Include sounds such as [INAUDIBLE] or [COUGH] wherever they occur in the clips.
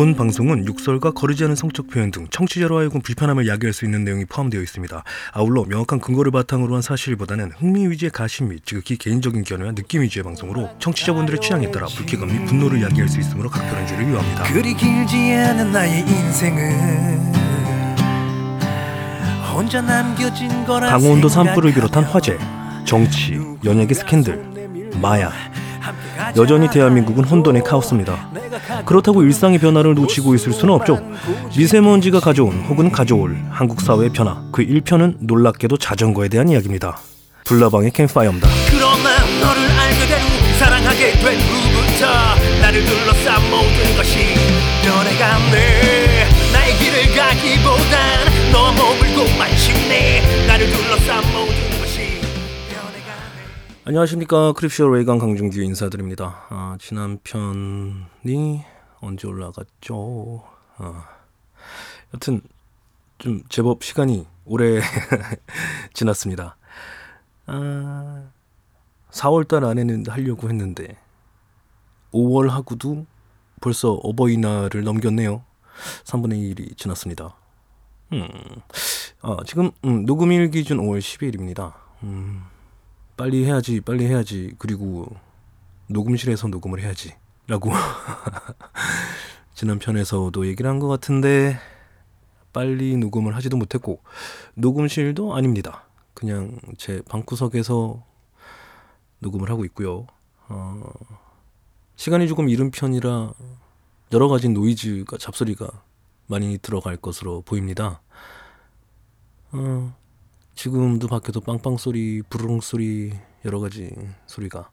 본 방송은 육설과 거르지 않은 성적 표현 등 청취자로 하여금 불편함을 야기할 수 있는 내용이 포함되어 있습니다. 아울러 명확한 근거를 바탕으로 한 사실보다는 흥미 위주의 가심 및 지극히 개인적인 견해와 느낌 위주의 방송으로 청취자분들의 취향에 따라 불쾌감 및 분노를 야기할 수 있으므로 각별한 주의를 요합니다. 그리 길지 않은 나의 인생은 강원도 산불을 비롯한 화재, 정치, 연예계 스캔들, 마약 여전히 대한민국은 혼돈의 카오스입니다. 그렇다고 일상의 변화를 놓치고 있을 수는 없죠. 미세먼지가 가져온 혹은 가져올 한국 사회의 변화 그 1편은 놀랍게도 자전거에 대한 이야기입니다. 불나방의 캠파이어입니다. 그러나 너를 알게 된 후, 사랑하게 된 후부터 나를 둘러싼 모든 것이 변해가네 나의 길을 가기보단 너와 머물고 마 안녕하십니까 크립쇼 레이강 강준규 인사드립니다. 아, 지난 편이 언제 올라갔죠? 아, 여튼 좀 제법 시간이 오래 [LAUGHS] 지났습니다. 아, 4월달 안에는 하려고 했는데 5월 하고도 벌써 어버이날을 넘겼네요. 3분의 1이 지났습니다. 음, 아, 지금 음, 녹음일 기준 5월 10일입니다. 음, 빨리 해야지, 빨리 해야지. 그리고 녹음실에서 녹음을 해야지. 라고 [LAUGHS] 지난 편에서도 얘기를 한 것 같은데 빨리 녹음을 하지도 못했고 녹음실도 아닙니다. 그냥 제 방구석에서 녹음을 하고 있고요. 어, 시간이 조금 이른 편이라 여러 가지 노이즈가 잡소리가 많이 들어갈 것으로 보입니다. 어, 지금도 밖에도 빵빵 소리, 부르릉 소리, 여러 가지 소리가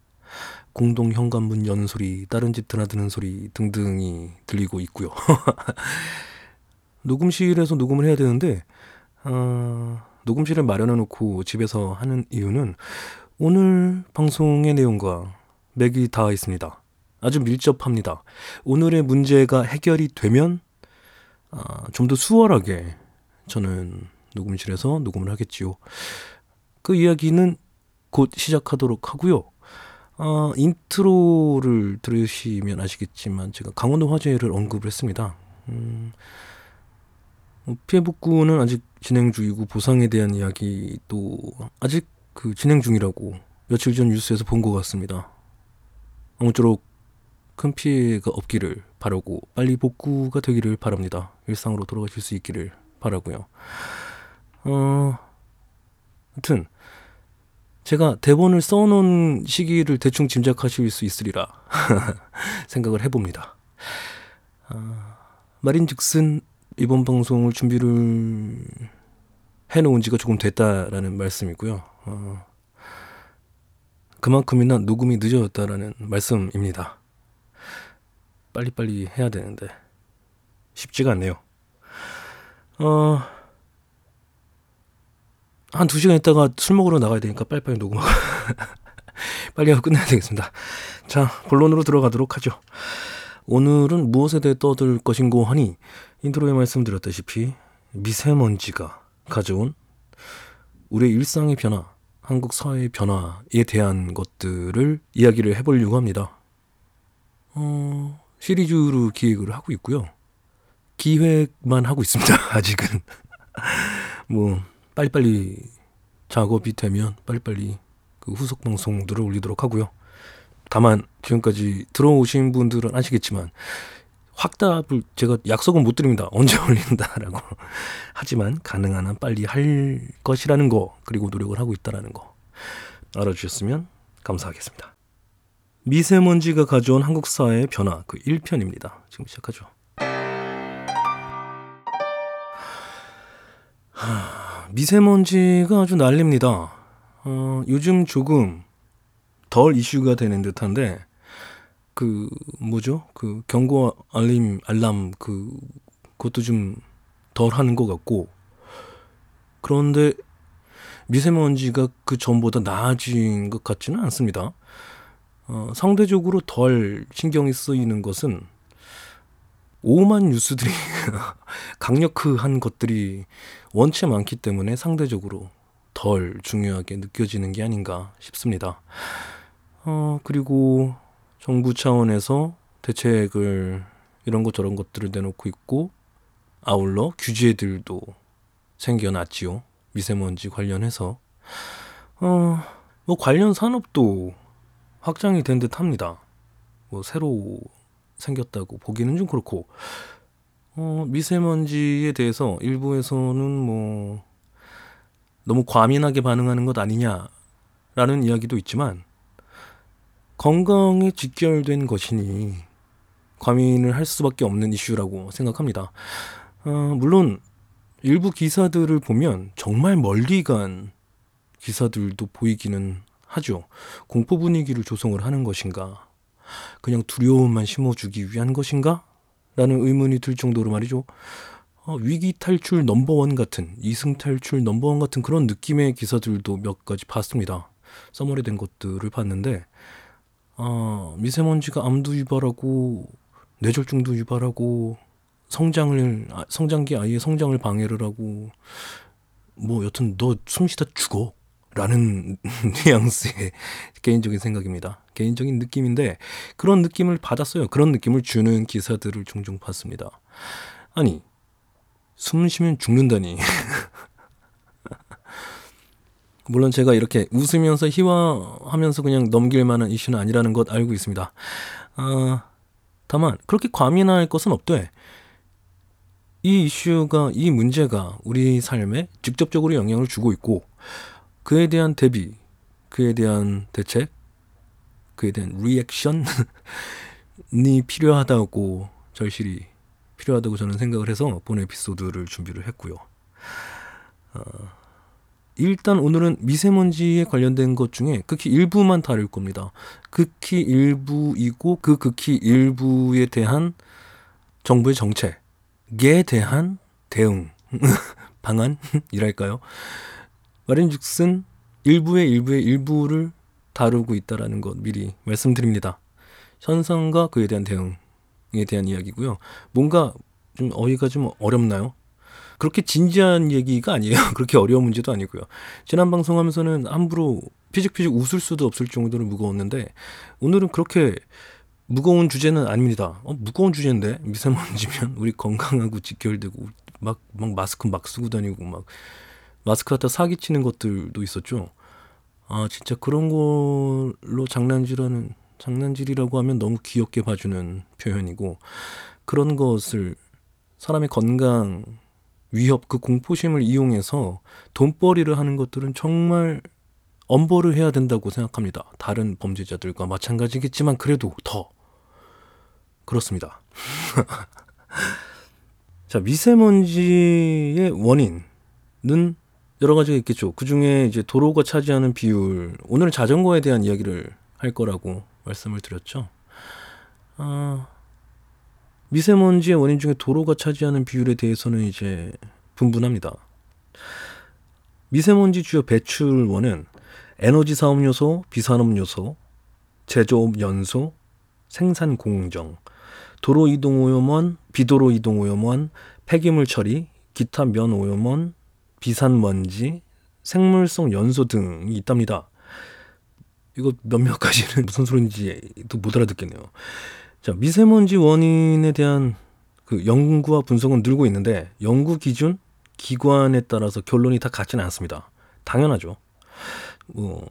공동 현관문 여는 소리, 다른 집 드나드는 소리 등등이 들리고 있고요. [LAUGHS] 녹음실에서 녹음을 해야 되는데 어, 녹음실을 마련해 놓고 집에서 하는 이유는 오늘 방송의 내용과 맥이 닿아 있습니다. 아주 밀접합니다. 오늘의 문제가 해결이 되면 아, 좀더 수월하게 저는 녹음실에서 녹음을 하겠지요. 그 이야기는 곧 시작하도록 하고요. 아, 인트로를 들으시면 아시겠지만 제가 강원도 화재를 언급을 했습니다. 음, 어, 피해 복구는 아직 진행 중이고 보상에 대한 이야기도 아직 그 진행 중이라고 며칠 전 뉴스에서 본 것 같습니다. 아무쪼록 큰 피해가 없기를 바라고 빨리 복구가 되기를 바랍니다. 일상으로 돌아가실 수 있기를 바라고요. 어, 하여튼 제가 대본을 써놓은 시기를 대충 짐작하실 수 있으리라 [LAUGHS] 생각을 해봅니다. 아, 말인즉슨 이번 방송을 준비를 해놓은 지가 조금 됐다라는 말씀이고요. 어, 그만큼이나 녹음이 늦어졌다라는 말씀입니다. 빨리빨리 해야 되는데 쉽지가 않네요. 어, 한 두 시간 있다가 술 먹으러 나가야 되니까 빨리빨리 녹음하고 [LAUGHS] 빨리 하고 끝내야 되겠습니다. 자, 본론으로 들어가도록 하죠. 오늘은 무엇에 대해 떠들 것인고 하니 intro에 말씀드렸다시피 미세먼지가 가져온 우리의 일상의 변화, 한국 사회의 변화에 대한 것들을 이야기를 해보려고 합니다. 어, 시리즈로 기획을 하고 있고요. 기획만 하고 있습니다. [LAUGHS] 아직은 뭐 빨리빨리 작업이 되면 빨리빨리 그 후속 방송들을 올리도록 하고요. 다만 지금까지 들어오신 분들은 아시겠지만 확답을 제가 약속은 못 드립니다. 언제 [LAUGHS] 올린다라고. 하지만 가능한 한 빨리 할 것이라는 거 그리고 노력을 하고 있다라는 거 알아주셨으면 감사하겠습니다. 미세먼지가 가져온 한국 사회의 변화 그 1편입니다. 지금 시작하죠. 하, 미세먼지가 아주 난립니다. 어, 요즘 조금 덜 이슈가 되는 듯한데 그 뭐죠? 그 경고 알림 알람 그 그것도 좀 덜 하는 것 같고 그런데 미세먼지가 그 전보다 나아진 것 같지는 않습니다. 어, 상대적으로 덜 신경이 쓰이는 것은 오만 뉴스들이 [LAUGHS] 강력한 것들이 원체 많기 때문에 상대적으로 덜 중요하게 느껴지는 게 아닌가 싶습니다. 어, 그리고 정부 차원에서 대책을 이런 것 저런 것들을 내놓고 있고 아울러 규제들도 생겨났지요. 미세먼지 관련해서 어, 뭐 관련 산업도 확장이 된 듯합니다. 뭐 새로 생겼다고 보기는 좀 그렇고 어, 미세먼지에 대해서 일부에서는 뭐 너무 과민하게 반응하는 것 아니냐라는 이야기도 있지만 건강에 직결된 것이니 과민을 할 수밖에 없는 이슈라고 생각합니다. 어, 물론 일부 기사들을 보면 정말 멀리 간 기사들도 보이기는 하죠. 공포 분위기를 조성을 하는 것인가? 그냥 두려움만 심어주기 위한 것인가? 라는 의문이 들 정도로 말이죠. 어, 위기 탈출 넘버원 같은, 이승 탈출 넘버원 같은 그런 느낌의 기사들도 몇 가지 봤습니다. 써머리 된 것들을 봤는데, 어, 미세먼지가 암도 유발하고, 뇌졸중도 유발하고, 성장을, 아, 성장기 아이의 성장을 방해를 하고, 뭐 여튼 너 숨쉬다 죽어. 라는 [LAUGHS] 뉘앙스의 개인적인 생각입니다. 개인적인 느낌인데 그런 느낌을 받았어요. 그런 느낌을 주는 기사들을 종종 봤습니다. 아니 숨 쉬면 죽는다니. [LAUGHS] 물론 제가 이렇게 웃으면서 희화하면서 그냥 넘길 만한 이슈는 아니라는 것 알고 있습니다. 아, 다만 그렇게 과민할 것은 없되 이 이슈가 이 문제가 우리 삶에 직접적으로 영향을 주고 있고 그에 대한 대비, 그에 대한 대책, 그에 대한 리액션이 [LAUGHS] 필요하다고 절실히 필요하다고 저는 생각을 해서 본 에피소드를 준비를 했고요. 어, 일단 오늘은 미세먼지에 관련된 것 중에 극히 일부만 다룰 겁니다. 극히 일부이고 그 극히 일부에 대한 정부의 정책에 대한 대응 [LAUGHS] 방안이랄까요? 말인즉슨 일부의 일부의 일부를 다루고 있다라는 것 미리 말씀드립니다. 현상과 그에 대한 대응에 대한 이야기고요. 뭔가 좀 어휘가 좀 어렵나요? 그렇게 진지한 얘기가 아니에요. [LAUGHS] 그렇게 어려운 문제도 아니고요. 지난 방송하면서는 함부로 피직피직 웃을 수도 없을 정도로 무거웠는데 오늘은 그렇게 무거운 주제는 아닙니다. 어, 무거운 주제인데 미세먼지면 우리 건강하고 직결되고 막, 막 마스크 막 쓰고 다니고 막 마스크 갖다 사기치는 것들도 있었죠. 아 진짜 그런 걸로 장난질하는 장난질이라고 하면 너무 귀엽게 봐주는 표현이고 그런 것을 사람의 건강 위협 그 공포심을 이용해서 돈벌이를 하는 것들은 정말 엄벌을 해야 된다고 생각합니다. 다른 범죄자들과 마찬가지겠지만 그래도 더 그렇습니다. [LAUGHS] 자 미세먼지의 원인은 여러 가지가 있겠죠. 그 중에 이제 도로가 차지하는 비율, 오늘 자전거에 대한 이야기를 할 거라고 말씀을 드렸죠. 아, 미세먼지의 원인 중에 도로가 차지하는 비율에 대해서는 이제 분분합니다. 미세먼지 주요 배출원은 에너지 사업 요소, 비산업 요소, 제조업 연소, 생산 공정, 도로 이동 오염원, 비도로 이동 오염원, 폐기물 처리, 기타 면 오염원, 비산 먼지, 생물성 연소 등이 있답니다. 이거 몇몇 가지는 [LAUGHS] 무슨 소리인지도 못 알아듣겠네요. 자, 미세먼지 원인에 대한 그 연구와 분석은 늘고 있는데 연구 기준, 기관에 따라서 결론이 다 같지는 않습니다. 당연하죠. 뭐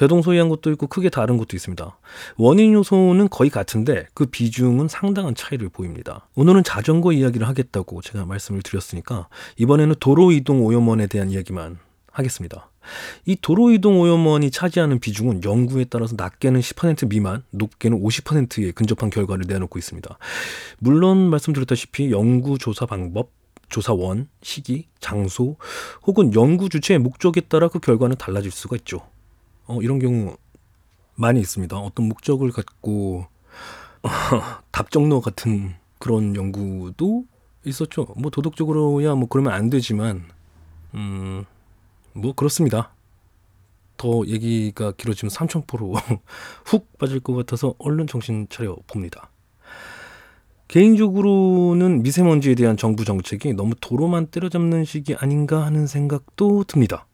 대동소이한 것도 있고 크게 다른 것도 있습니다. 원인 요소는 거의 같은데 그 비중은 상당한 차이를 보입니다. 오늘은 자전거 이야기를 하겠다고 제가 말씀을 드렸으니까 이번에는 도로 이동 오염원에 대한 이야기만 하겠습니다. 이 도로 이동 오염원이 차지하는 비중은 연구에 따라서 낮게는 10% 미만, 높게는 50%에 근접한 결과를 내놓고 있습니다. 물론 말씀드렸다시피 연구 조사 방법, 조사원, 시기, 장소 혹은 연구 주체의 목적에 따라 그 결과는 달라질 수가 있죠. 어, 이런 경우 많이 있습니다. 어떤 목적을 갖고 [LAUGHS] 답정너 같은 그런 연구도 있었죠. 뭐 도덕적으로야 뭐 그러면 안 되지만 음, 뭐 그렇습니다. 더 얘기가 길어지면 삼천포로 [LAUGHS] 훅 빠질 것 같아서 얼른 정신 차려 봅니다. 개인적으로는 미세먼지에 대한 정부 정책이 너무 도로만 때려잡는 식이 아닌가 하는 생각도 듭니다.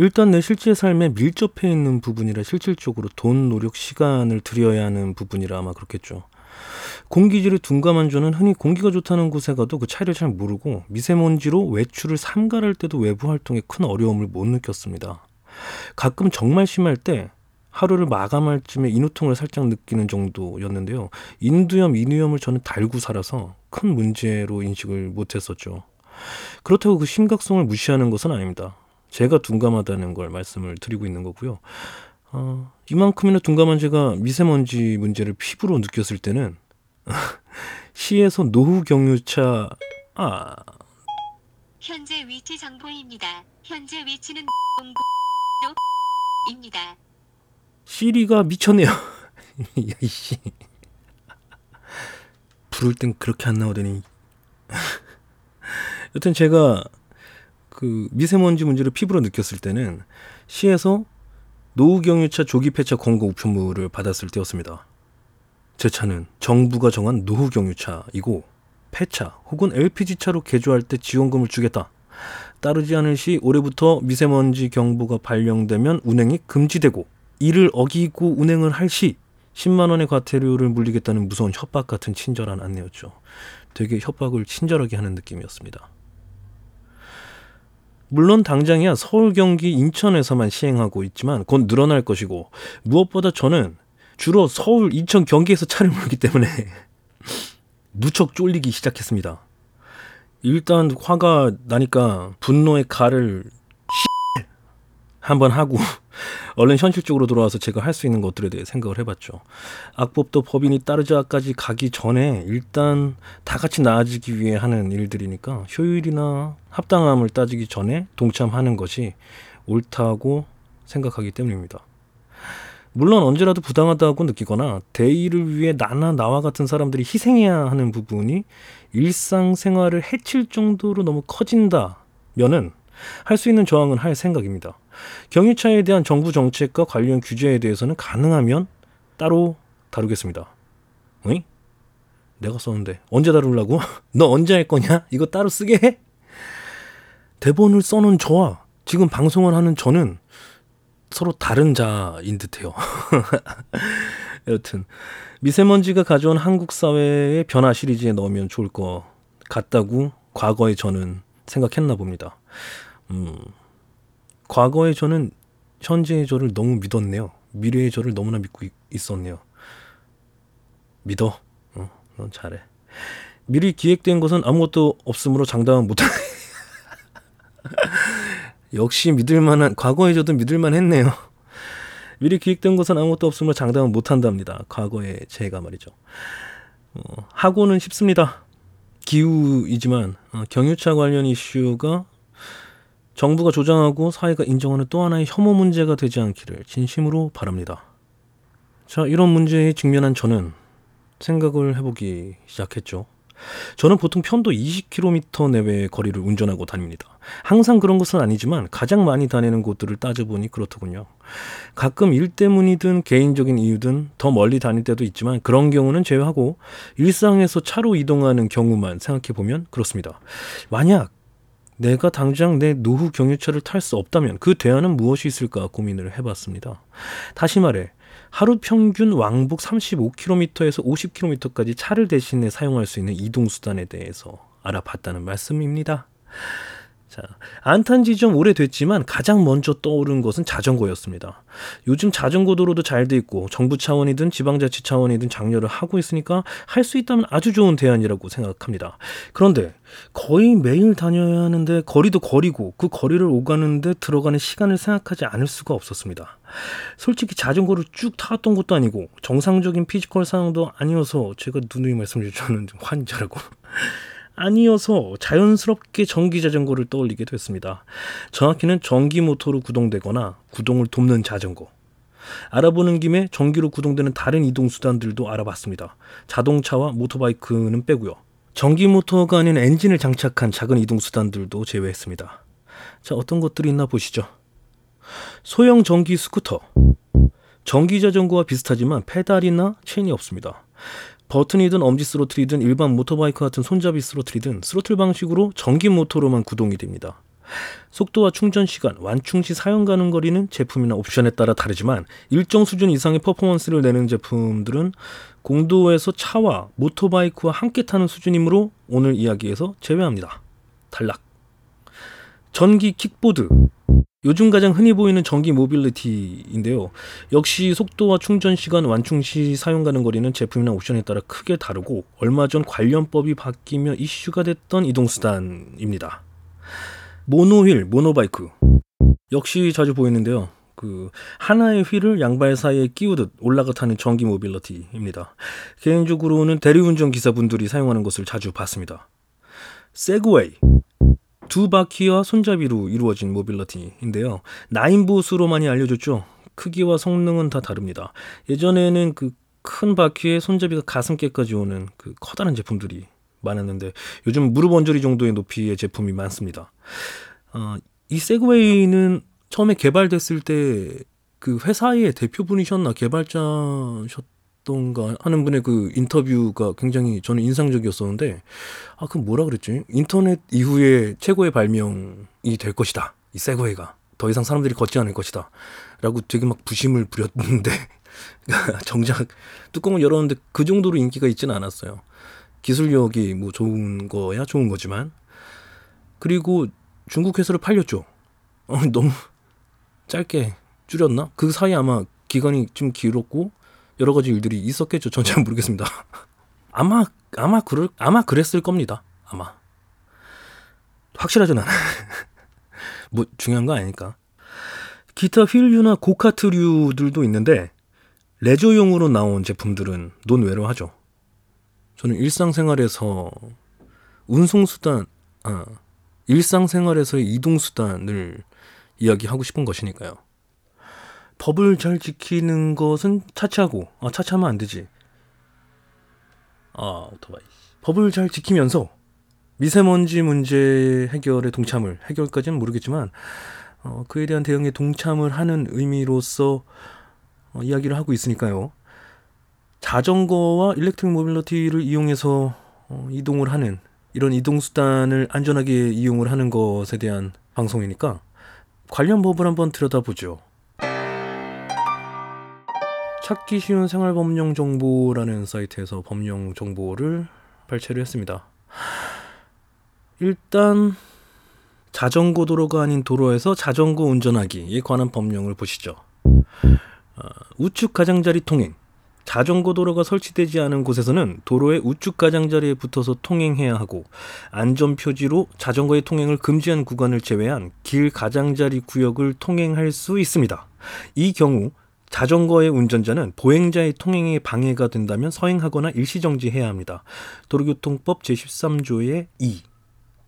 일단 내 실제 삶에 밀접해 있는 부분이라 실질적으로 돈, 노력, 시간을 들여야 하는 부분이라 아마 그렇겠죠. 공기질이 둔감한 저는 흔히 공기가 좋다는 곳에 가도 그 차이를 잘 모르고 미세먼지로 외출을 삼가할 때도 외부 활동에 큰 어려움을 못 느꼈습니다. 가끔 정말 심할 때 하루를 마감할 쯤에 인후통을 살짝 느끼는 정도였는데요. 인두염, 인후염을 저는 달고 살아서 큰 문제로 인식을 못했었죠. 그렇다고 그 심각성을 무시하는 것은 아닙니다. 제가 둔감하다는 걸 말씀을 드리고 있는 거고요. 어, 이만큼이나 둔감한 제가 미세먼지 문제를 피부로 느꼈을 때는 [LAUGHS] 시에서 노후 경유차 아 현재 위치 정보입니다. 현재 위치는 입니다. 시리가 미쳤네요. [LAUGHS] 야이씨 부를 땐 그렇게 안 나오더니 [LAUGHS] 여튼 제가 그 미세먼지 문제를 피부로 느꼈을 때는 시에서 노후경유차 조기 폐차 권고 우편물을 받았을 때였습니다. 제 차는 정부가 정한 노후경유차이고 폐차 혹은 LPG차로 개조할 때 지원금을 주겠다. 따르지 않을 시 올해부터 미세먼지 경보가 발령되면 운행이 금지되고 이를 어기고 운행을 할 시 10만 원의 과태료를 물리겠다는 무서운 협박 같은 친절한 안내였죠. 되게 협박을 친절하게 하는 느낌이었습니다. 물론 당장이야 서울, 경기, 인천에서만 시행하고 있지만 곧 늘어날 것이고 무엇보다 저는 주로 서울, 인천, 경기에서 차를 몰기 때문에 [LAUGHS] 무척 쫄리기 시작했습니다. 일단 화가 나니까 분노의 가를 [LAUGHS] 한번 하고 얼른 현실적으로 돌아와서 제가 할 수 있는 것들에 대해 생각을 해봤죠. 악법도 법인이 따르자까지 가기 전에 일단 다 같이 나아지기 위해 하는 일들이니까 효율이나 합당함을 따지기 전에 동참하는 것이 옳다고 생각하기 때문입니다. 물론 언제라도 부당하다고 느끼거나 대의를 위해 나나 나와 같은 사람들이 희생해야 하는 부분이 일상생활을 해칠 정도로 너무 커진다면은 할 수 있는 저항은 할 생각입니다. 경유차에 대한 정부 정책과 관련 규제에 대해서는 가능하면 따로 다루겠습니다. 어이? 내가 썼는데 언제 다루려고? [LAUGHS] 너 언제 할 거냐? 이거 따로 쓰게 해? 대본을 써놓은 저와 지금 방송을 하는 저는 서로 다른 자인 듯해요. [LAUGHS] 여튼 미세먼지가 가져온 한국 사회의 변화 시리즈에 넣으면 좋을 것 같다고 과거에 저는 생각했나 봅니다. 음, 과거의 저는 현재의 저를 너무 믿었네요. 미래의 저를 너무나 믿고 있었네요. 믿어. 어, 넌 잘해. 미리 기획된 것은 아무것도 없으므로 장담은 못하. [LAUGHS] 역시 믿을만한 과거의 저도 믿을만 했네요. 미리 기획된 것은 아무것도 없으므로 장담은 못한답니다. 과거의 제가 말이죠. 어, 하고는 싶습니다. 기후이지만 어, 경유차 관련 이슈가 정부가 조장하고 사회가 인정하는 또 하나의 혐오 문제가 되지 않기를 진심으로 바랍니다. 자, 이런 문제에 직면한 저는 생각을 해보기 시작했죠. 저는 보통 편도 20km 내외의 거리를 운전하고 다닙니다. 항상 그런 것은 아니지만 가장 많이 다니는 곳들을 따져보니 그렇더군요. 가끔 일 때문이든 개인적인 이유든 더 멀리 다닐 때도 있지만 그런 경우는 제외하고 일상에서 차로 이동하는 경우만 생각해보면 그렇습니다. 만약 내가 당장 내 노후 경유차를 탈 수 없다면 그 대안은 무엇이 있을까 고민을 해봤습니다. 다시 말해 하루 평균 왕복 35km에서 50km까지 차를 대신해 사용할 수 있는 이동수단에 대해서 알아봤다는 말씀입니다. 자, 안탄 지점 오래됐지만 가장 먼저 떠오른 것은 자전거였습니다. 요즘 자전거 도로도 잘 돼 있고 정부 차원이든 지방자치 차원이든 장려를 하고 있으니까 할 수 있다면 아주 좋은 대안이라고 생각합니다. 그런데 거의 매일 다녀야 하는데 거리도 거리고 그 거리를 오가는데 들어가는 시간을 생각하지 않을 수가 없었습니다. 솔직히 자전거를 쭉 타왔던 것도 아니고 정상적인 physical 상황도 아니어서 제가 누누이 말씀드렸는 환자라고 아니어서 자연스럽게 전기 자전거를 떠올리게 됐습니다. 정확히는 전기 모터로 구동되거나 구동을 돕는 자전거. 알아보는 김에 전기로 구동되는 다른 이동 수단들도 알아봤습니다. 자동차와 모터바이크는 빼고요. 전기 모터가 아닌 엔진을 장착한 작은 이동 수단들도 제외했습니다. 자, 어떤 것들이 있나 보시죠. 소형 전기 스쿠터. 전기 자전거와 비슷하지만 페달이나 체인이 없습니다. 버튼이든 엄지 throttle이든 일반 모터바이크 같은 손잡이 throttle이든 throttle 방식으로 전기 모터로만 구동이 됩니다. 속도와 충전 시간, 완충 시 사용 가능 거리는 제품이나 옵션에 따라 다르지만 일정 수준 이상의 퍼포먼스를 내는 제품들은 공도에서 차와 모터바이크와 함께 타는 수준이므로 오늘 이야기에서 제외합니다. 탈락. 전기 킥보드. 요즘 가장 흔히 보이는 전기 mobility인데요. 역시 속도와 충전 시간, 완충 시 사용 가능 거리는 제품이나 옵션에 따라 크게 다르고 얼마 전 관련법이 바뀌며 이슈가 됐던 이동수단입니다. mono wheel, mono bike. 역시 자주 보이는데요. 그 하나의 휠을 양발 사이에 끼우듯 올라가 타는 전기 mobility입니다. 개인적으로는 대리운전 기사분들이 사용하는 것을 자주 봤습니다. 세그웨이. 두 바퀴와 손잡이로 이루어진 mobility인데요. 나인봇으로 많이 알려졌죠. 크기와 성능은 다 다릅니다. 예전에는 그 큰 바퀴에 손잡이가 가슴께까지 오는 그 커다란 제품들이 많았는데 요즘 무릎 언저리 정도의 높이의 제품이 많습니다. 어, 이 세그웨이는 처음에 개발됐을 때 그 회사의 대표분이셨나 개발자셨 던가 하는 분의 그 인터뷰가 굉장히 저는 인상적이었었는데 아 그 뭐라 그랬지? 인터넷 이후에 최고의 발명이 될 것이다. 이 세그웨이가. 더 이상 사람들이 걷지 않을 것이다. 라고 되게 막 부심을 부렸는데 [LAUGHS] 정작 뚜껑을 열었는데 그 정도로 인기가 있지는 않았어요. 기술력이 뭐 좋은 거야? 좋은 거지만. 그리고 중국 회사로 팔렸죠. 어, 너무 짧게 줄였나? 그 사이 아마 기간이 좀 길었고 여러 가지 일들이 있었겠죠. 전 잘 모르겠습니다. 아마 아마 그럴 아마 그랬을 겁니다. 아마 확실하진 않아. [LAUGHS] 뭐 중요한 거 아니니까. 기타 휠류나 고카트류들도 있는데 레저용으로 나온 제품들은 논외로 하죠. 저는 일상생활에서 운송수단, 아, 일상생활에서의 이동수단을 이야기하고 싶은 것이니까요. 법을 잘 지키는 것은 차치하고, 아, 차치하면 안 되지. 아, 오토바이. 법을 잘 지키면서 미세먼지 문제 해결에 동참을, 해결까지는 모르겠지만, 어, 그에 대한 대응에 동참을 하는 의미로서 어, 이야기를 하고 있으니까요. 자전거와 electric mobility를 이용해서 어, 이동을 하는 이런 이동 수단을 안전하게 이용을 하는 것에 대한 방송이니까 관련 법을 한번 들여다보죠. 찾기 쉬운 생활법령 정보라는 사이트에서 법령 정보를 발췌를 했습니다. 일단 자전거 도로가 아닌 도로에서 자전거 운전하기에 관한 법령을 보시죠. 어, 우측 가장자리 통행. 자전거 도로가 설치되지 않은 곳에서는 도로의 우측 가장자리에 붙어서 통행해야 하고 안전 표지로 자전거의 통행을 금지한 구간을 제외한 길 가장자리 구역을 통행할 수 있습니다. 이 경우 자전거의 운전자는 보행자의 통행에 방해가 된다면 서행하거나 일시정지해야 합니다. 도로교통법 제13조의 2,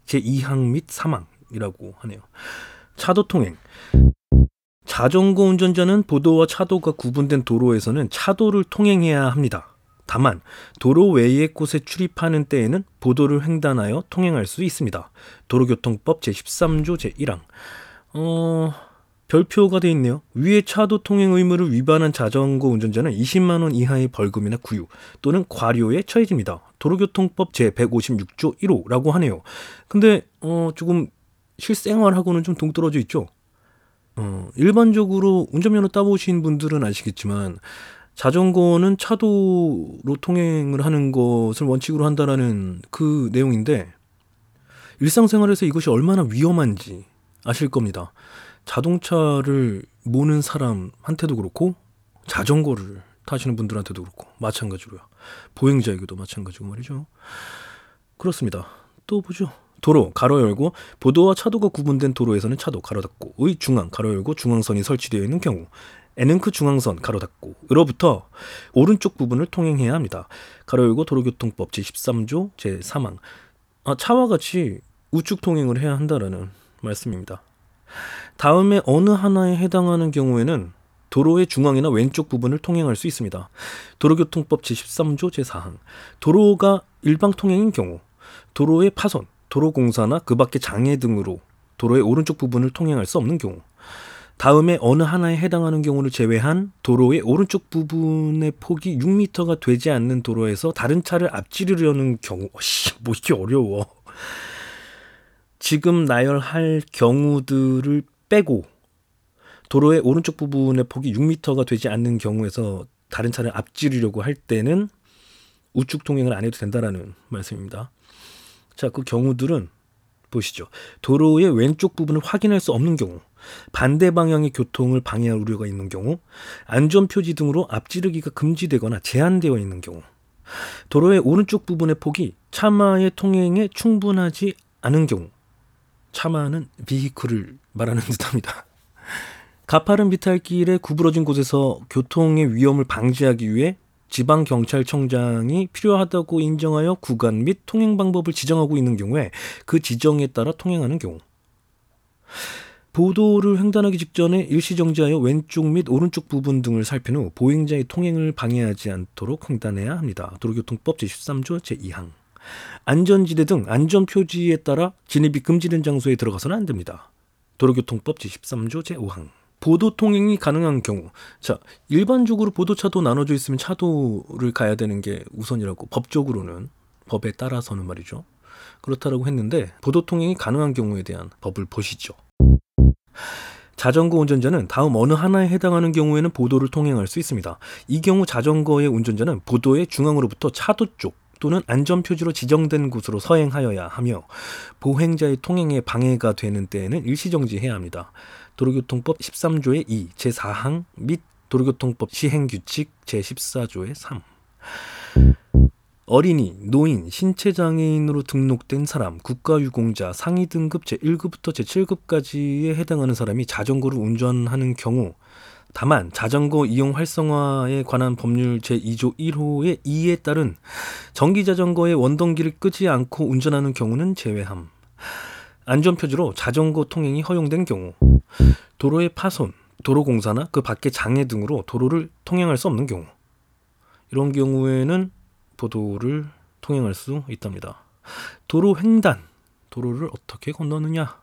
제2항 및 3항이라고 하네요. 차도 통행. 자전거 운전자는 보도와 차도가 구분된 도로에서는 차도를 통행해야 합니다. 다만 도로 외의 곳에 출입하는 때에는 보도를 횡단하여 통행할 수 있습니다. 도로교통법 제13조 제1항. 어... 별표가 돼 있네요. 위에 차도 통행 의무를 위반한 자전거 운전자는 20만 원 이하의 벌금이나 구유 또는 과료에 처해집니다. 도로교통법 제156조 1호라고 하네요. 근데 어 조금 실생활하고는 좀 동떨어져 있죠. 어, 일반적으로 운전면허 따보신 분들은 아시겠지만 자전거는 차도로 통행을 하는 것을 원칙으로 한다라는 그 내용인데 일상생활에서 이것이 얼마나 위험한지 아실 겁니다. 자동차를 모는 사람한테도 그렇고 자전거를 타시는 분들한테도 그렇고 마찬가지로요. 보행자에게도 마찬가지고 말이죠. 그렇습니다. 또 보죠. 도로 가로 열고 보도와 차도가 구분된 도로에서는 차도 가로 닫고의 중앙 가로 열고 중앙선이 설치되어 있는 경우 에는크 중앙선 가로 닫고으로부터 오른쪽 부분을 통행해야 합니다. 가로 열고 도로교통법 제13조 제3항 아, 차와 같이 우측 통행을 해야 한다라는 말씀입니다. 다음에 어느 하나에 해당하는 경우에는 도로의 중앙이나 왼쪽 부분을 통행할 수 있습니다. 도로교통법 제13조 제4항 도로가 일방 통행인 경우 도로의 파손, 도로 공사나 그 밖의 장애 등으로 도로의 오른쪽 부분을 통행할 수 없는 경우 다음에 어느 하나에 해당하는 경우를 제외한 도로의 오른쪽 부분의 폭이 6m가 되지 않는 도로에서 다른 차를 앞지르려는 경우 [LAUGHS] 씨, 뭐 이게 어려워 지금 나열할 경우들을 빼고 도로의 오른쪽 부분의 폭이 6m가 되지 않는 경우에서 다른 차를 앞지르려고 할 때는 우측 통행을 안 해도 된다라는 말씀입니다. 자, 그 경우들은 보시죠. 도로의 왼쪽 부분을 확인할 수 없는 경우, 반대 방향의 교통을 방해할 우려가 있는 경우, 안전 표지 등으로 앞지르기가 금지되거나 제한되어 있는 경우, 도로의 오른쪽 부분의 폭이 차마의 통행에 충분하지 않은 경우, 차마는 비히크를 말하는 [LAUGHS] 듯합니다. 가파른 비탈길에 구부러진 곳에서 교통의 위험을 방지하기 위해 지방 경찰청장이 필요하다고 인정하여 구간 및 통행 방법을 지정하고 있는 경우에 그 지정에 따라 통행하는 경우. 보도를 횡단하기 직전에 일시 정지하여 왼쪽 및 오른쪽 부분 등을 살핀 후 보행자의 통행을 방해하지 않도록 횡단해야 합니다. 도로교통법 제13조 제2항. 안전지대 등 안전표지에 따라 진입이 금지된 장소에 들어가서는 안 됩니다. 도로교통법 제13조 제5항. 보도 통행이 가능한 경우, 자 일반적으로 보도차도 나눠져 있으면 차도를 가야 되는 게 우선이라고 법적으로는 법에 따라서는 말이죠. 그렇다라고 했는데 보도 통행이 가능한 경우에 대한 법을 보시죠. 자전거 운전자는 다음 어느 하나에 해당하는 경우에는 보도를 통행할 수 있습니다. 이 경우 자전거의 운전자는 보도의 중앙으로부터 차도 쪽 또는 안전표지로 지정된 곳으로 서행하여야 하며 보행자의 통행에 방해가 되는 때에는 일시정지해야 합니다. 도로교통법 13조의 2, 제4항 및 도로교통법 시행규칙 제14조의 3. 어린이, 노인, 신체장애인으로 등록된 사람, 국가유공자, 상위 등급 제1급부터 제7급까지에 해당하는 사람이 자전거를 운전하는 경우, 다만 자전거 이용 활성화에 관한 법률 제2조 1호의 2에 따른 전기 자전거의 원동기를 끄지 않고 운전하는 경우는 제외함. 안전 표지로 자전거 통행이 허용된 경우, 도로의 파손, 도로 공사나 그 밖의 장애 등으로 도로를 통행할 수 없는 경우, 이런 경우에는 보도를 통행할 수 있답니다. 도로 횡단, 도로를 어떻게 건너느냐?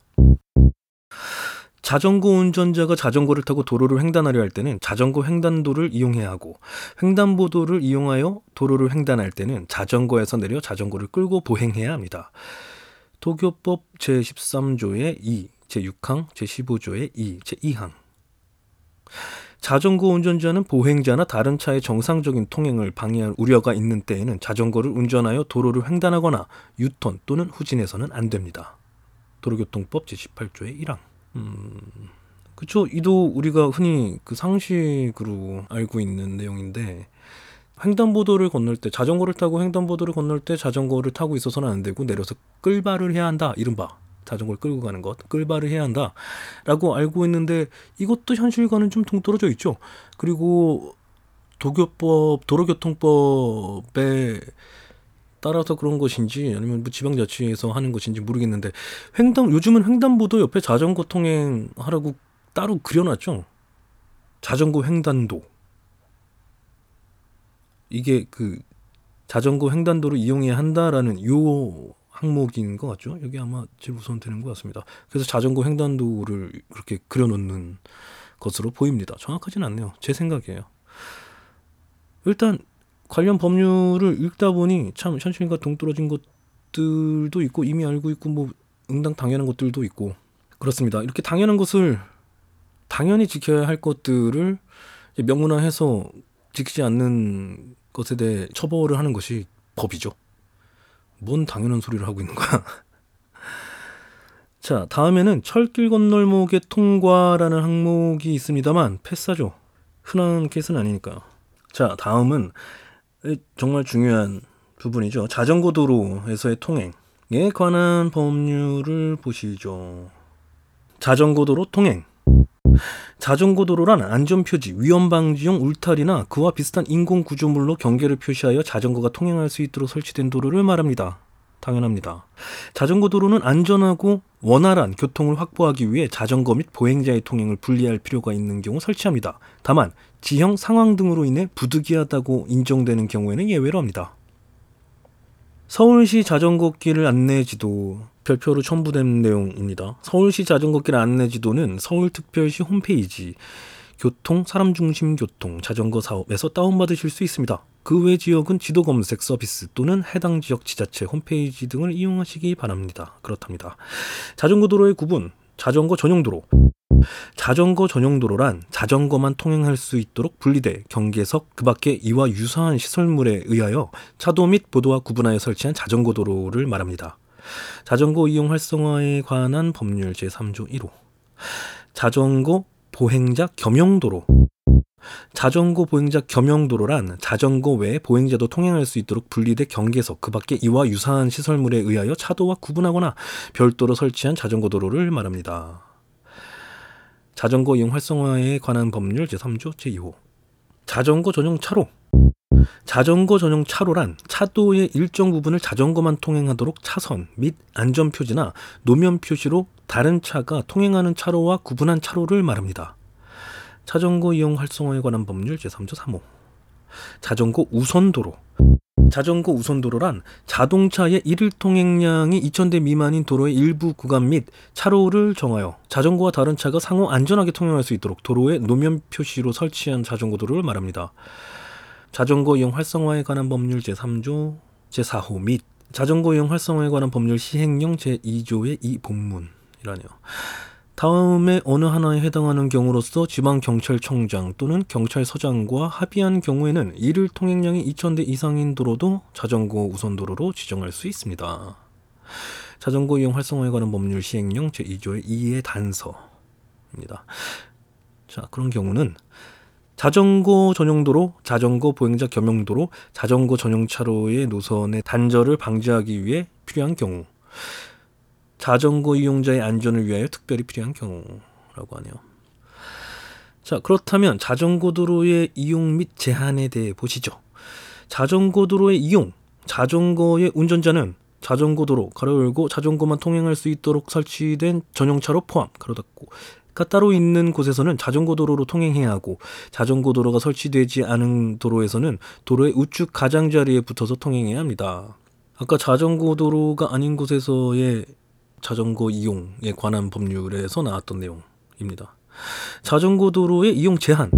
자전거 운전자가 자전거를 타고 도로를 횡단하려 할 때는 자전거 횡단도를 이용해야 하고 횡단보도를 이용하여 도로를 횡단할 때는 자전거에서 내려 자전거를 끌고 보행해야 합니다. 도교법 제13조의 2, 제6항, 제15조의 2, 제2항. 자전거 운전자는 보행자나 다른 차의 정상적인 통행을 방해할 우려가 있는 때에는 자전거를 운전하여 도로를 횡단하거나 유턴 또는 후진해서는 안 됩니다. 도로교통법 제18조의 1항. 음, 그쵸. 이도 우리가 흔히 그 상식으로 알고 있는 내용인데, 횡단보도를 건널 때, 자전거를 타고 횡단보도를 건널 때 자전거를 타고 있어서는 안 되고 내려서 끌바를 해야 한다. 이른바. 자전거를 끌고 가는 것, 끌바를 해야 한다. 라고 알고 있는데 이것도 현실과는 좀 동떨어져 있죠. 그리고 도교법, 도로교통법에 따라서 그런 것인지 아니면 뭐 지방자치에서 하는 것인지 모르겠는데 횡단 요즘은 횡단보도 옆에 자전거 통행하라고 따로 그려놨죠. 자전거 횡단도 이게 그 자전거 횡단도를 이용해야 한다라는 요 항목인 것 같죠. 여기 아마 제일 우선 되는 것 같습니다. 그래서 자전거 횡단도를 그렇게 그려놓는 것으로 보입니다. 정확하진 않네요. 제 생각이에요. 일단 관련 법률을 읽다 보니 참 현실과 동떨어진 것들도 있고 이미 알고 있고 뭐 응당 당연한 것들도 있고 그렇습니다. 이렇게 당연한 것을 당연히 지켜야 할 것들을 명문화해서 지키지 않는 것에 대해 처벌을 하는 것이 법이죠. 뭔 당연한 소리를 하고 있는 거야. [LAUGHS] 자, 다음에는 철길 건널목의 통과라는 항목이 있습니다만 패스하죠. 흔한 케이스는 아니니까요. 자, 다음은 정말 중요한 부분이죠. 자전거 도로에서의 통행에 관한 법률을 보시죠. 자전거 도로 통행. 자전거 도로란 안전표지, 위험방지용 울타리나 그와 비슷한 인공 구조물로 경계를 표시하여 자전거가 통행할 수 있도록 설치된 도로를 말합니다. 당연합니다. 자전거 도로는 안전하고 원활한 교통을 확보하기 위해 자전거 및 보행자의 통행을 분리할 필요가 있는 경우 설치합니다. 다만 지형 상황 등으로 인해 부득이하다고 인정되는 경우에는 예외로 합니다. 서울시 자전거길 안내지도 별표로 첨부된 내용입니다. 서울시 자전거길 안내지도는 서울특별시 홈페이지 교통, 사람 중심 교통, 자전거 사업에서 다운받으실 수 있습니다. 그 외 지역은 지도 검색 서비스 또는 해당 지역 지자체 홈페이지 등을 이용하시기 바랍니다. 그렇답니다. 자전거 도로의 구분, 자전거 전용 도로, 자전거 전용 도로란 자전거만 통행할 수 있도록 분리돼 경계석 그 밖에 이와 유사한 시설물에 의하여 차도 및 보도와 구분하여 설치한 자전거 도로를 말합니다. 자전거 이용 활성화에 관한 법률 제3조 1호. 자전거 보행자 겸용 도로 자전거 보행자 겸용도로란 자전거 외에 보행자도 통행할 수 있도록 분리돼 경계석 그 밖에 이와 유사한 시설물에 의하여 차도와 구분하거나 별도로 설치한 자전거 도로를 말합니다. 자전거 이용 활성화에 관한 법률 제3조 제2호 자전거 전용 차로 자전거 전용 차로란 차도의 일정 부분을 자전거만 통행하도록 차선 및 안전 표지나 노면 표시로 다른 차가 통행하는 차로와 구분한 차로를 말합니다. 자전거 이용 활성화에 관한 법률 제3조 3호 자전거 우선도로 자전거 우선도로란 자동차의 일일 통행량이 2,000대 미만인 도로의 일부 구간 및 차로를 정하여 자전거와 다른 차가 상호 안전하게 통행할 수 있도록 도로에 노면 표시로 설치한 자전거 도로를 말합니다. 자전거 이용 활성화에 관한 법률 제3조 제4호 및 자전거 이용 활성화에 관한 법률 시행령 제2조의 이 본문이라네요. 다음에 어느 하나에 해당하는 경우로서 지방경찰청장 또는 경찰서장과 합의한 경우에는 일일 통행량이 2,000대 이상인 도로도 자전거 우선도로로 지정할 수 있습니다. 자전거 이용 활성화에 관한 법률 시행령 제2조의 2의 단서입니다. 자, 그런 경우는 자전거 전용도로, 자전거 보행자 겸용도로, 자전거 전용 차로의 노선의 단절을 방지하기 위해 필요한 경우, 자전거 이용자의 안전을 위하여 특별히 필요한 경우라고 하네요. 자, 그렇다면 자전거 도로의 이용 및 제한에 대해 보시죠. 자전거 도로의 이용, 자전거의 운전자는 자전거 도로 가로 열고 자전거만 통행할 수 있도록 설치된 전용차로 포함 가로 닫고 가 따로 있는 곳에서는 자전거 도로로 통행해야 하고 자전거 도로가 설치되지 않은 도로에서는 도로의 우측 가장자리에 붙어서 통행해야 합니다. 아까 자전거 도로가 아닌 곳에서의 자전거 이용에 관한 법률에서 나왔던 내용입니다. 자전거 도로의 이용 제한.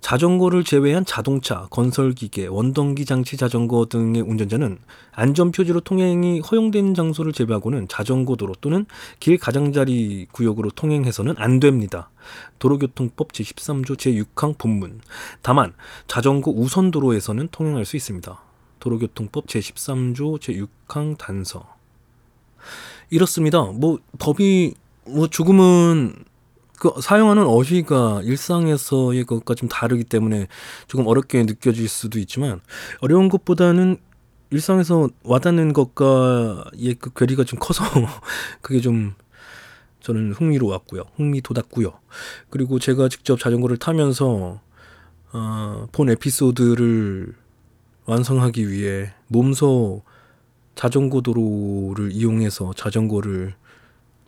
자전거를 제외한 자동차, 건설기계, 원동기 장치 자전거 등의 운전자는 안전표지로 통행이 허용된 장소를 제외하고는 자전거 도로 또는 길 가장자리 구역으로 통행해서는 안 됩니다. 도로교통법 제13조 제6항 본문. 다만 자전거 우선 도로에서는 통행할 수 있습니다. 도로교통법 제13조 제6항 단서. 이렇습니다. 뭐 법이 뭐 조금은 그 사용하는 어휘가 일상에서의 것과 좀 다르기 때문에 조금 어렵게 느껴질 수도 있지만 어려운 것보다는 일상에서 와닿는 것과의 그 괴리가 좀 커서 [LAUGHS] 그게 좀 저는 흥미로웠고요. 흥미 돋았고요. 그리고 제가 직접 자전거를 타면서 어, 본 에피소드를 완성하기 위해 몸소 자전거 도로를 이용해서 자전거를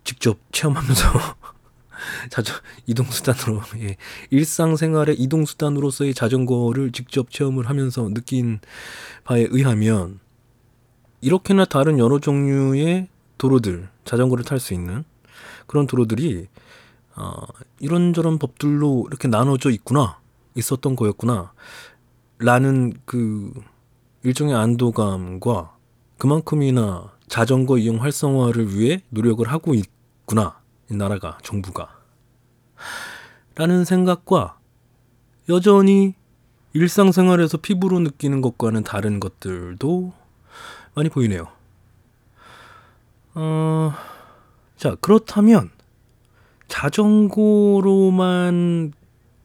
직접 체험하면서 [LAUGHS] 자전 이동 수단으로 [LAUGHS] 예, 일상 생활의 이동 수단으로서의 자전거를 직접 체험을 하면서 느낀 바에 의하면 이렇게나 다른 여러 종류의 도로들 자전거를 탈 수 있는 그런 도로들이 어, 이런저런 법들로 이렇게 나눠져 있구나 있었던 거였구나 라는 그 일종의 안도감과 그만큼이나 자전거 이용 활성화를 위해 노력을 하고 있구나. 이 나라가, 정부가. 라는 생각과 여전히 일상생활에서 피부로 느끼는 것과는 다른 것들도 많이 보이네요. 어, 자, 그렇다면 자전거로만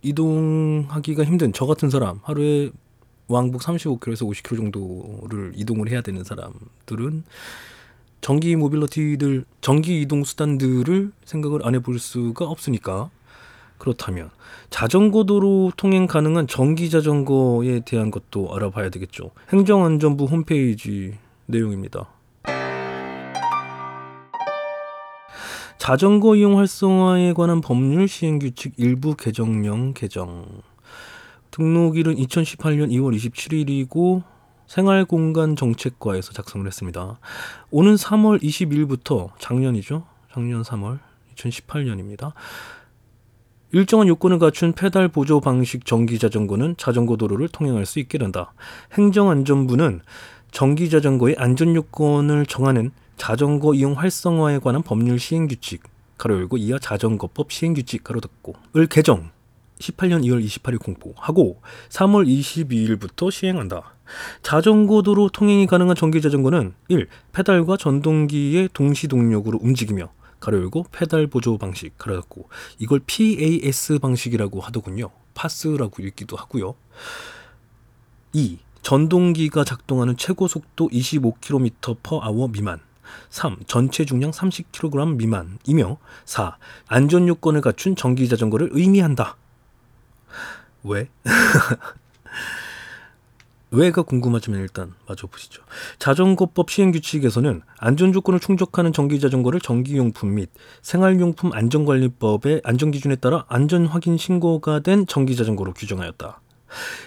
이동하기가 힘든 저 같은 사람, 하루에 왕복 35km에서 50km 정도를 이동을 해야 되는 사람들은 전기 모빌리티들, 전기 이동 수단들을 생각을 안 해볼 수가 없으니까 그렇다면 자전거 도로 통행 가능한 전기 자전거에 대한 것도 알아봐야 되겠죠. 행정안전부 홈페이지 내용입니다. 자전거 이용 활성화에 관한 법률 시행 규칙 일부 개정령 개정. 등록일은 2018년 2월 27일이고 생활공간 정책과에서 작성을 했습니다. 오는 3월 20일부터 작년이죠. 작년 3월 2018년입니다. 일정한 요건을 갖춘 페달 보조 방식 전기 자전거는 자전거 도로를 통행할 수 있게 된다. 행정안전부는 전기 자전거의 안전 요건을 정하는 자전거 이용 활성화에 관한 법률 시행 규칙 가로 열고 이하 자전거법 시행 규칙 가로 닫고을 개정 18년 2월 28일 공포하고 3월 22일부터 시행한다. 자전거 도로 통행이 가능한 전기 자전거는 1. 페달과 전동기의 동시 동력으로 움직이며 가로 열고 페달 보조 방식 가로 닫고 이걸 PAS 방식이라고 하더군요. 파스라고 읽기도 하고요. 2. 전동기가 작동하는 최고 속도 25km/h 미만. 3. 전체 중량 30kg 미만이며 4. 안전 요건을 갖춘 전기 자전거를 의미한다. 왜? [LAUGHS] 왜가 궁금하지만 일단 마저 보시죠. 자전거법 시행규칙에서는 안전조건을 충족하는 전기자전거를 전기용품 및 생활용품 안전관리법의 안전기준에 따라 안전확인 신고가 된 전기자전거로 규정하였다.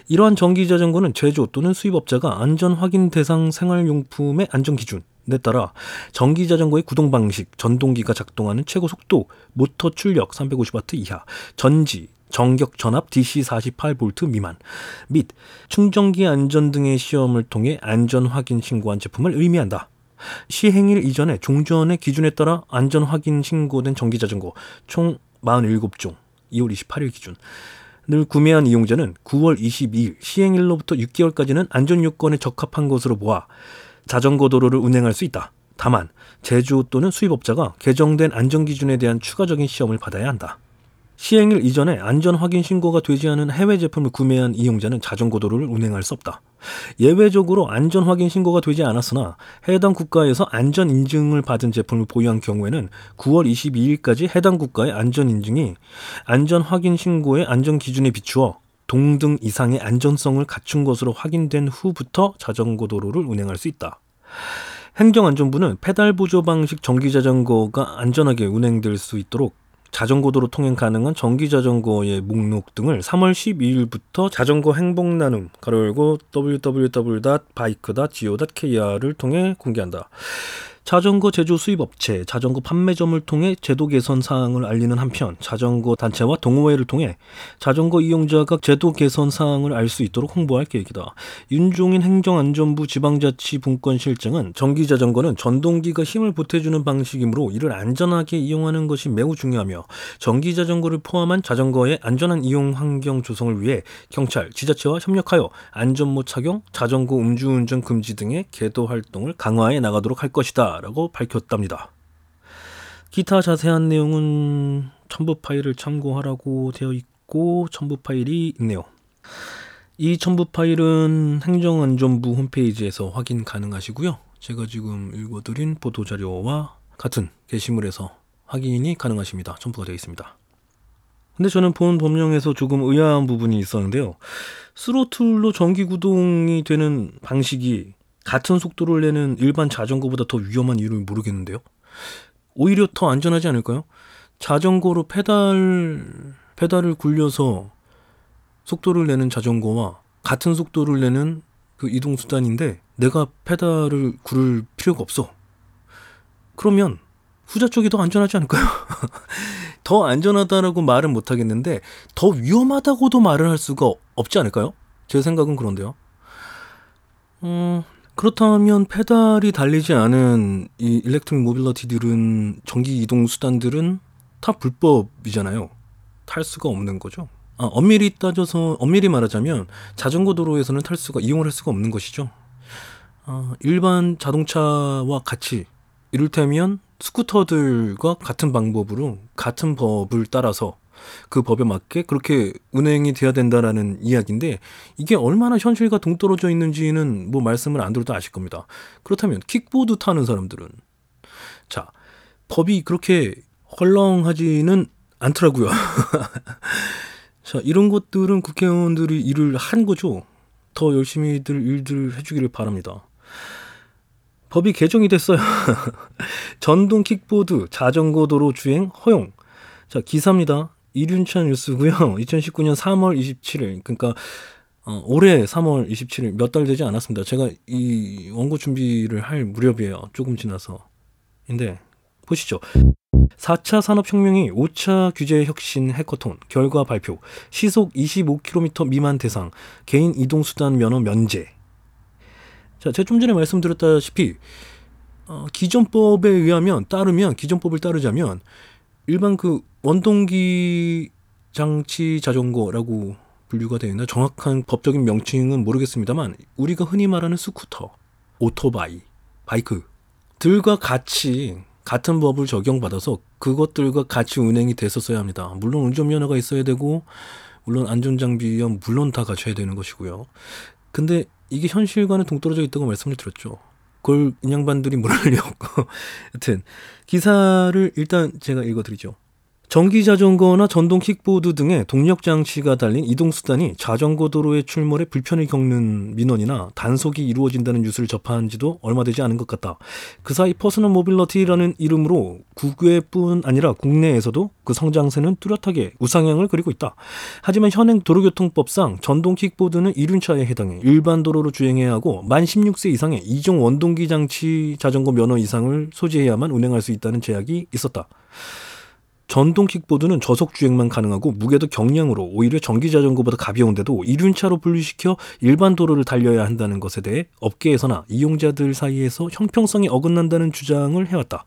이러한 전기자전거는 제조 또는 수입업자가 안전확인 대상 생활용품의 안전기준에 따라 전기자전거의 구동 방식, 전동기가 작동하는 최고 속도, 모터 출력 350W 이하, 전지, 정격 전압 DC 48V 미만 및 충전기 안전 등의 시험을 통해 안전 확인 신고한 제품을 의미한다. 시행일 이전에 종전의 기준에 따라 안전 확인 신고된 전기 자전거 총 47종 2월 28일 기준 을 구매한 이용자는 9월 22일 시행일로부터 6개월까지는 안전 요건에 적합한 것으로 보아 자전거 도로를 운행할 수 있다. 다만 제조 또는 수입업자가 개정된 안전 기준에 대한 추가적인 시험을 받아야 한다. 시행일 이전에 안전 확인 신고가 되지 않은 해외 제품을 구매한 이용자는 자전거 도로를 운행할 수 없다. 예외적으로 안전 확인 신고가 되지 않았으나 해당 국가에서 안전 인증을 받은 제품을 보유한 경우에는 9월 22일까지 해당 국가의 안전 인증이 안전 확인 신고의 안전 기준에 비추어 동등 이상의 안전성을 갖춘 것으로 확인된 후부터 자전거 도로를 운행할 수 있다. 행정안전부는 페달 보조 방식 전기 자전거가 안전하게 운행될 수 있도록 자전거 도로 통행 가능한 전기 자전거의 목록 등을 3월 12일부터 자전거 행복 나눔 가로 열고 www.bike.go.kr을 통해 공개한다. 자전거 제조 수입 업체, 자전거 판매점을 통해 제도 개선 사항을 알리는 한편 자전거 단체와 동호회를 통해 자전거 이용자가 제도 개선 사항을 알 수 있도록 홍보할 계획이다. 윤종인 행정안전부 지방자치분권실장은 전기 자전거는 전동기가 힘을 보태주는 방식이므로 이를 안전하게 이용하는 것이 매우 중요하며 전기 자전거를 포함한 자전거의 안전한 이용 환경 조성을 위해 경찰, 지자체와 협력하여 안전모 착용, 자전거 음주운전 금지 등의 계도 활동을 강화해 나가도록 할 것이다. 라고 밝혔답니다. 기타 자세한 내용은 첨부 파일을 참고하라고 되어 있고 첨부 파일이 있네요. 이 첨부 파일은 행정안전부 홈페이지에서 확인 가능하시고요. 제가 지금 읽어드린 보도자료와 같은 게시물에서 확인이 가능하십니다. 첨부가 되어 있습니다. 근데 저는 본 법령에서 조금 의아한 부분이 있었는데요. 스로틀로 전기 구동이 되는 방식이 같은 속도를 내는 일반 자전거보다 더 위험한 이유를 모르겠는데요. 오히려 더 안전하지 않을까요? 자전거로 페달 페달을 굴려서 속도를 내는 자전거와 같은 속도를 내는 그 이동 수단인데 내가 페달을 구를 필요가 없어. 그러면 후자 쪽이 더 안전하지 않을까요? [LAUGHS] 더 안전하다라고 말은 못 하겠는데 더 위험하다고도 말을 할 수가 없지 않을까요? 제 생각은 그런데요. 음, 그렇다면 페달이 달리지 않은 이 일렉트릭 모빌러티들은 전기 이동 수단들은 다 불법이잖아요. 탈 수가 없는 거죠. 아, 엄밀히 따져서 엄밀히 말하자면 자전거 도로에서는 탈 수가 이용을 할 수가 없는 것이죠. 아, 일반 자동차와 같이 이를테면 스쿠터들과 같은 방법으로 같은 법을 따라서 그 법에 맞게 그렇게 운행이 돼야 된다라는 이야기인데 이게 얼마나 현실과 동떨어져 있는지는 뭐 말씀을 안 들어도 아실 겁니다. 그렇다면 킥보드 타는 사람들은 자 법이 그렇게 헐렁하지는 않더라고요. [LAUGHS] 자 이런 것들은 국회의원들이 일을 한 거죠. 더 열심히들 일들 해주기를 바랍니다. 법이 개정이 됐어요. [LAUGHS] 전동 킥보드 자전거 도로 주행 허용. 자, 기사입니다. 이륜찬 뉴스고요. 2019년 3월 27일. 그러니까 어, 올해 3월 27일 몇 달 되지 않았습니다. 제가 이 원고 준비를 할 무렵이에요. 조금 지나서. 인데 보시죠. 4차 산업혁명이 5차 규제 혁신 해커톤 결과 발표 시속 25km 미만 대상 개인 이동수단 면허 면제 자, 제가 좀 전에 말씀드렸다시피 어, 기존법에 의하면 따르면 기존법을 따르자면 일반 그 원동기 장치 자전거라고 분류가 되어 있나 정확한 법적인 명칭은 모르겠습니다만 우리가 흔히 말하는 스쿠터, 오토바이, 바이크 들과 같이 같은 법을 적용받아서 그것들과 같이 운행이 됐었어야 합니다. 물론 운전면허가 있어야 되고 물론 안전장비야 물론 다 갖춰야 되는 것이고요. 근데 이게 현실과는 동떨어져 있다고 말씀을 드렸죠. 그걸 인양반들이 모르려고 [LAUGHS] 여튼 기사를 일단 제가 읽어드리죠. 전기 자전거나 전동 킥보드 등의 동력 장치가 달린 이동 수단이 자전거 도로의 출몰에 불편을 겪는 민원이나 단속이 이루어진다는 뉴스를 접한 지도 얼마 되지 않은 것 같다. 그 사이 personal mobility라는 이름으로 국외뿐 아니라 국내에서도 그 성장세는 뚜렷하게 우상향을 그리고 있다. 하지만 현행 도로교통법상 전동 킥보드는 이륜차에 해당해 일반 도로로 주행해야 하고 만 16세 이상의 이종 원동기 장치 자전거 면허 이상을 소지해야만 운행할 수 있다는 제약이 있었다. 전동 킥보드는 저속 주행만 가능하고 무게도 경량으로 오히려 전기 자전거보다 가벼운데도 이륜차로 분류시켜 일반 도로를 달려야 한다는 것에 대해 업계에서나 이용자들 사이에서 형평성이 어긋난다는 주장을 해왔다.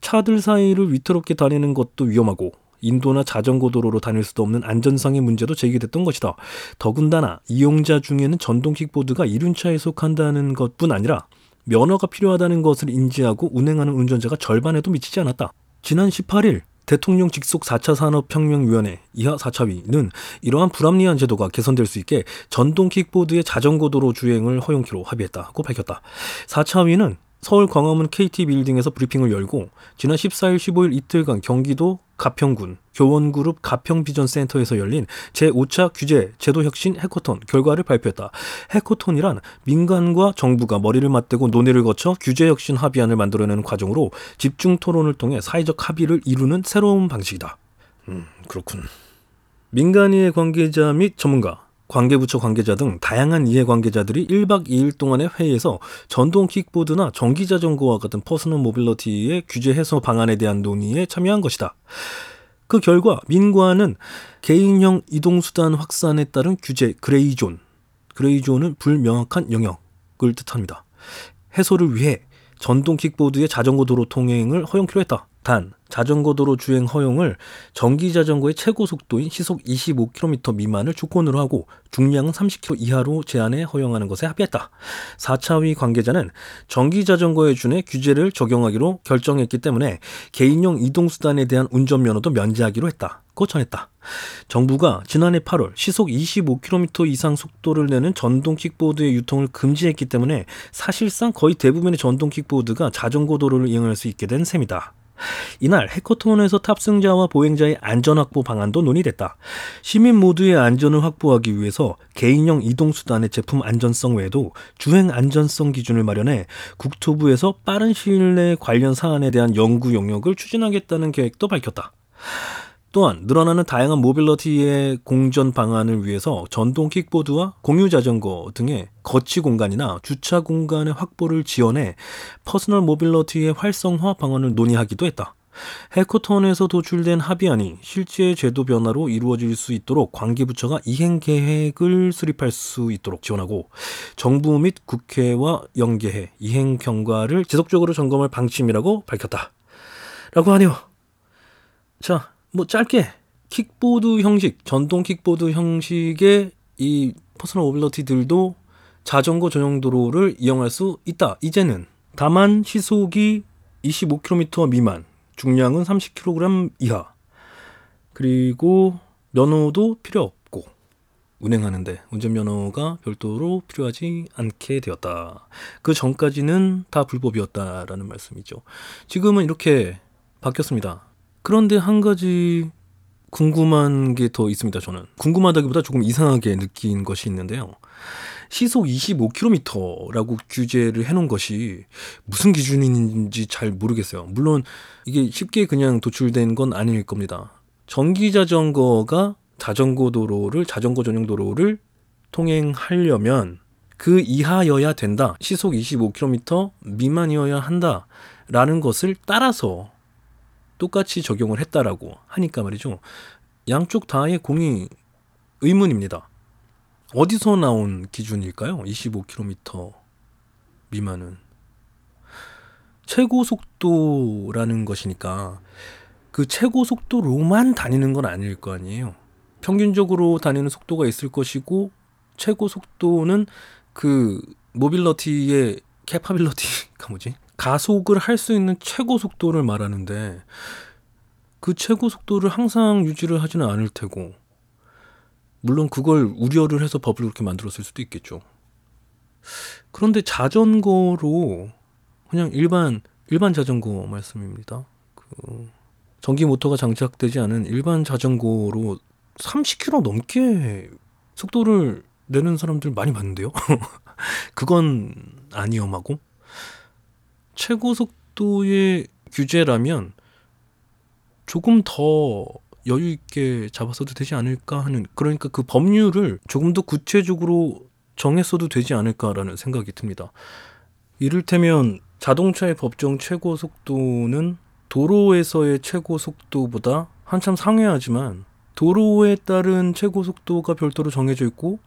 차들 사이를 위태롭게 다니는 것도 위험하고 인도나 자전거 도로로 다닐 수도 없는 안전상의 문제도 제기됐던 것이다. 더군다나 이용자 중에는 전동 킥보드가 이륜차에 속한다는 것뿐 아니라 면허가 필요하다는 것을 인지하고 운행하는 운전자가 절반에도 미치지 않았다. 지난 18일 대통령 직속 4차 산업혁명위원회 이하 4차위는 이러한 불합리한 제도가 개선될 수 있게 전동 킥보드의 자전거 도로 주행을 허용키로 합의했다고 밝혔다. 4차위는 서울 광화문 KT 빌딩에서 브리핑을 열고 지난 14일 15일 이틀간 경기도 가평군 교원그룹 가평비전센터에서 열린 제5차 규제 제도혁신 해커톤 결과를 발표했다. 해커톤이란 민간과 정부가 머리를 맞대고 논의를 거쳐 규제혁신 합의안을 만들어내는 과정으로 집중 토론을 통해 사회적 합의를 이루는 새로운 방식이다. 음, 그렇군. 민간이해 관계자 및 전문가, 관계부처 관계자 등 다양한 이해관계자들이 1박 2일 동안의 회의에서 전동 킥보드나 전기자전거와 같은 personal mobility의 규제 해소 방안에 대한 논의에 참여한 것이다. 그 결과 민관은 개인형 이동수단 확산에 따른 규제 gray zone, gray zone은 불명확한 영역을 뜻합니다. 해소를 위해 전동 킥보드의 자전거 도로 통행을 허용키로 했다. 단 자전거 도로 주행 허용을 전기 자전거의 최고 속도인 시속 25km 미만을 조건으로 하고 중량은 30km 이하로 제한해 허용하는 것에 합의했다. 4차위 관계자는 전기 자전거에 준해 규제를 적용하기로 결정했기 때문에 개인용 이동 수단에 대한 운전 면허도 면제하기로 했다. 고 전했다. 정부가 지난해 8월 시속 25km 이상 속도를 내는 전동 킥보드의 유통을 금지했기 때문에 사실상 거의 대부분의 전동 킥보드가 자전거 도로를 이용할 수 있게 된 셈이다. 이날 해커톤에서 탑승자와 보행자의 안전 확보 방안도 논의됐다. 시민 모두의 안전을 확보하기 위해서 개인용 이동수단의 제품 안전성 외에도 주행 안전성 기준을 마련해 국토부에서 빠른 시일 내에 관련 사안에 대한 연구 영역을 추진하겠다는 계획도 밝혔다. 또한 늘어나는 다양한 모빌러티의 공전 방안을 위해서 전동 킥보드와 공유 자전거 등의 거치 공간이나 주차 공간의 확보를 지원해 personal mobility의 활성화 방안을 논의하기도 했다. hackathon에서 도출된 합의안이 실제 제도 변화로 이루어질 수 있도록 관계부처가 이행 계획을 수립할 수 있도록 지원하고 정부 및 국회와 연계해 이행 경과를 지속적으로 점검할 방침이라고 밝혔다. 라고 하네요. 자, 뭐 짧게 킥보드 형식, 전동 킥보드 형식의 이 personal mobility들도 자전거 전용 도로를 이용할 수 있다. 이제는 다만 시속이 25km 미만, 중량은 30kg 이하, 그리고 면허도 필요 없고 운행하는데 운전면허가 별도로 필요하지 않게 되었다. 그 전까지는 다 불법이었다라는 말씀이죠. 지금은 이렇게 바뀌었습니다. 그런데 한 가지 궁금한 게 더 있습니다, 저는. 궁금하다기보다 조금 이상하게 느낀 것이 있는데요. 시속 25km라고 규제를 해놓은 것이 무슨 기준인지 잘 모르겠어요. 물론 이게 쉽게 그냥 도출된 건 아닐 겁니다. 전기 자전거가 자전거 도로를, 자전거 전용 도로를 통행하려면 그 이하여야 된다. 시속 25km 미만이어야 한다. 라는 것을 따라서 똑같이 적용을 했다라고 하니까 말이죠. 양쪽 다의 공이 의문입니다. 어디서 나온 기준일까요? 25km 미만은 최고 속도라는 것이니까 그 최고 속도로만 다니는 건 아닐 거 아니에요. 평균적으로 다니는 속도가 있을 것이고 최고 속도는 그 모빌러티의 [LAUGHS] 캐파빌러티가 뭐지? 가속을 할 수 있는 최고 속도를 말하는데 그 최고 속도를 항상 유지를 하지는 않을 테고 물론 그걸 우려를 해서 법을 그렇게 만들었을 수도 있겠죠. 그런데 자전거로 그냥 일반 일반 자전거 말씀입니다. 그 전기 모터가 장착되지 않은 일반 자전거로 30km 넘게 속도를 내는 사람들 많이 봤는데요. [LAUGHS] 그건 아니엄하고 최고 속도의 규제라면 조금 더 여유 있게 잡았어도 되지 않을까 하는 그러니까 그 법률을 조금 더 구체적으로 정했어도 되지 않을까라는 생각이 듭니다. 이를테면 자동차의 법정 최고 속도는 도로에서의 최고 속도보다 한참 상회하지만 도로에 따른 최고 속도가 별도로 정해져 있고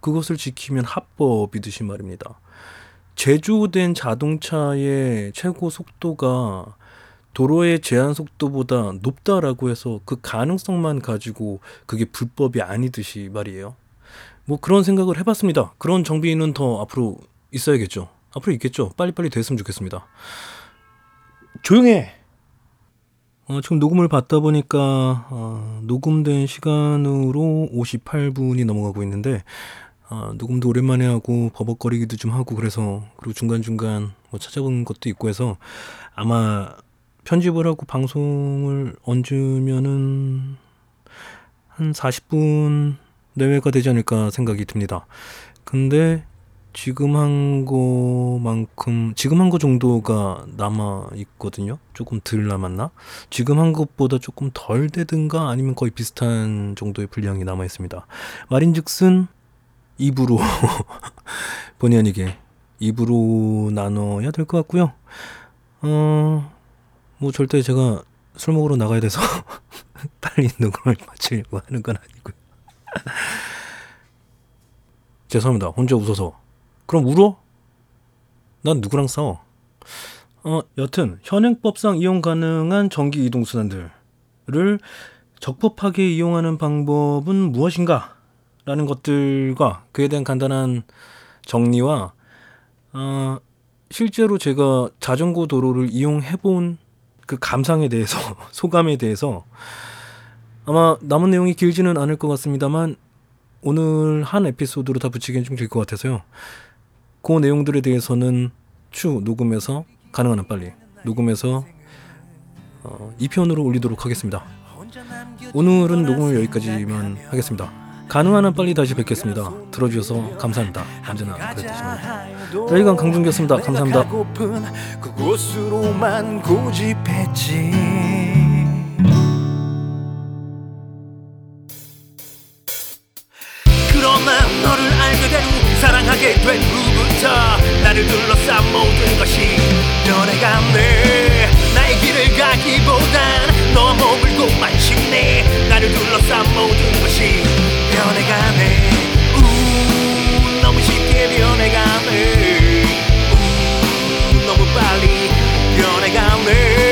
그것을 지키면 합법이듯이 말입니다. 제조된 자동차의 최고 속도가 도로의 제한 속도보다 높다라고 해서 그 가능성만 가지고 그게 불법이 아니듯이 말이에요. 뭐 그런 생각을 해봤습니다. 그런 정비는 더 앞으로 있어야겠죠. 앞으로 있겠죠. 빨리빨리 됐으면 좋겠습니다. 조용해. 어, 지금 녹음을 받다 보니까 어, 녹음된 시간으로 58분이 넘어가고 있는데 어, 녹음도 오랜만에 하고 버벅거리기도 좀 하고 그래서 그리고 중간중간 뭐 찾아본 것도 있고 해서 아마 편집을 하고 방송을 얹으면은 한 40분 내외가 되지 않을까 생각이 듭니다. 근데 지금 한 거만큼 지금 한 거 정도가 남아 있거든요. 조금 덜 남았나? 지금 한 것보다 조금 덜 되든가 아니면 거의 비슷한 정도의 분량이 남아 있습니다. 말인즉슨 입으로 [LAUGHS] 본의 아니게 입으로 나눠야 될 것 같고요. 어, 뭐 절대 제가 술 먹으러 나가야 돼서 [LAUGHS] 빨리 녹음을 마치려고 하는 건 아니고요. [LAUGHS] 죄송합니다. 혼자 웃어서. 그럼 울어? 난 누구랑 싸워? 어, 여튼 현행법상 이용 가능한 전기 이동 수단들을 적법하게 이용하는 방법은 무엇인가? 라는 것들과 그에 대한 간단한 정리와 어, 실제로 제가 자전거 도로를 이용해 본 그 감상에 대해서 [LAUGHS] 소감에 대해서 아마 남은 내용이 길지는 않을 것 같습니다만 오늘 한 에피소드로 다 붙이기엔 좀 길 것 같아서요. 그 내용들에 대해서는 추 녹음해서 가능한 한 빨리 녹음해서 어, 2편으로 올리도록 하겠습니다. 오늘은 녹음을 여기까지만 하겠습니다. 가능한 한 빨리 다시 뵙겠습니다. 들어주셔서 감사합니다. 언제나 그랬듯이만. 저희가 강준기였습니다. 감사합니다. 그곳으로만 고집했지 그러나 너를 내 길을 가기보단 너무 물고만 싶네 나를 둘러싼 모든 것이 변해가네. 우 너무 쉽게 변해가네. 우 너무 빨리 변해가네.